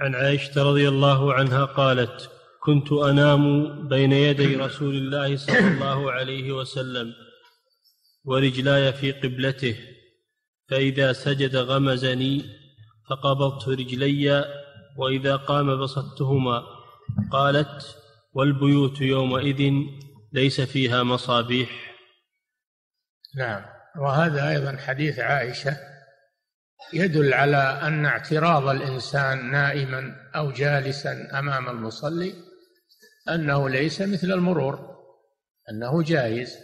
عن عائشة رضي الله عنها قالت كنت أنام بين يدي رسول الله صلى الله عليه وسلم ورجلاي في قبلته فإذا سجد غمزني فقبضت رجلي وإذا قام بسطتهما قالت والبيوت يومئذ ليس فيها مصابيح. نعم. وهذا أيضا حديث عائشة يدل على أن اعتراض الإنسان نائما أو جالسا أمام المصلي أنه ليس مثل المرور أنه جائز.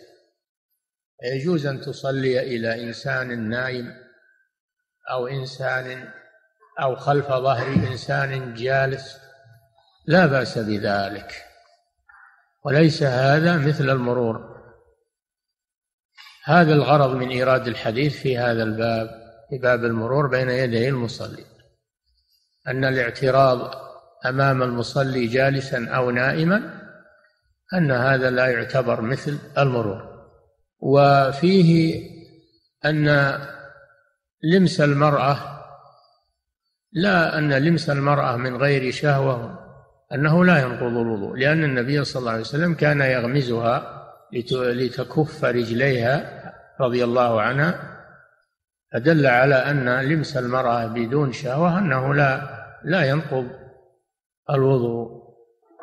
يجوز أن تصلي إلى إنسان نائم أو إنسان أو خلف ظهر إنسان جالس لا بأس بذلك. وليس هذا مثل المرور. هذا الغرض من إيراد الحديث في هذا الباب. في باب المرور بين يدي المصلي أن الاعتراض أمام المصلي جالسا أو نائما أن هذا لا يعتبر مثل المرور. وفيه أن لمس المرأة لا أن لمس المرأة من غير شهوة أنه لا ينقض الوضوء لأن النبي صلى الله عليه وسلم كان يغمزها لتكف رجليها رضي الله عنها فدل على أن لمس المرأة بدون شهوة أنه لا لا ينقض الوضوء.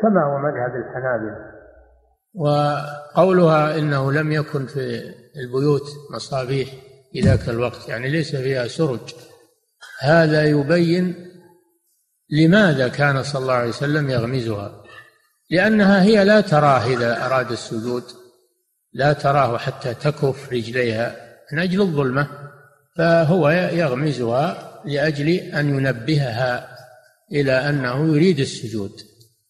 كما هو مذهب الحنابلة. وقولها إنه لم يكن في البيوت مصابيح في ذاك الوقت يعني ليس فيها سرج. هذا يبين لماذا كان صلى الله عليه وسلم يغمزها. لأنها هي لا تراه إذا أراد السجود لا تراه حتى تكف رجليها من أجل الظلمة. فهو يغمزها لأجل أن ينبهها إلى أنه يريد السجود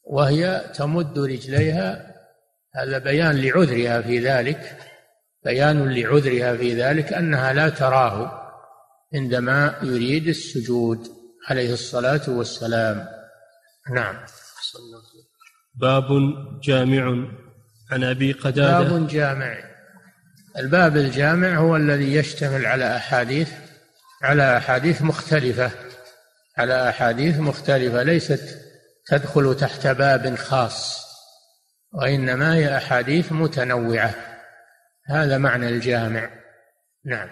وهي تمد رجليها هذا بيان لعذرها في ذلك بيان لعذرها في ذلك أنها لا تراه عندما يريد السجود عليه الصلاة والسلام. نعم. باب جامع عن أبي قتادة. باب جامع. الباب الجامع هو الذي يشتمل على أحاديث على أحاديث مختلفة على أحاديث مختلفة ليست تدخل تحت باب خاص وإنما هي أحاديث متنوعة. هذا معنى الجامع. نعم.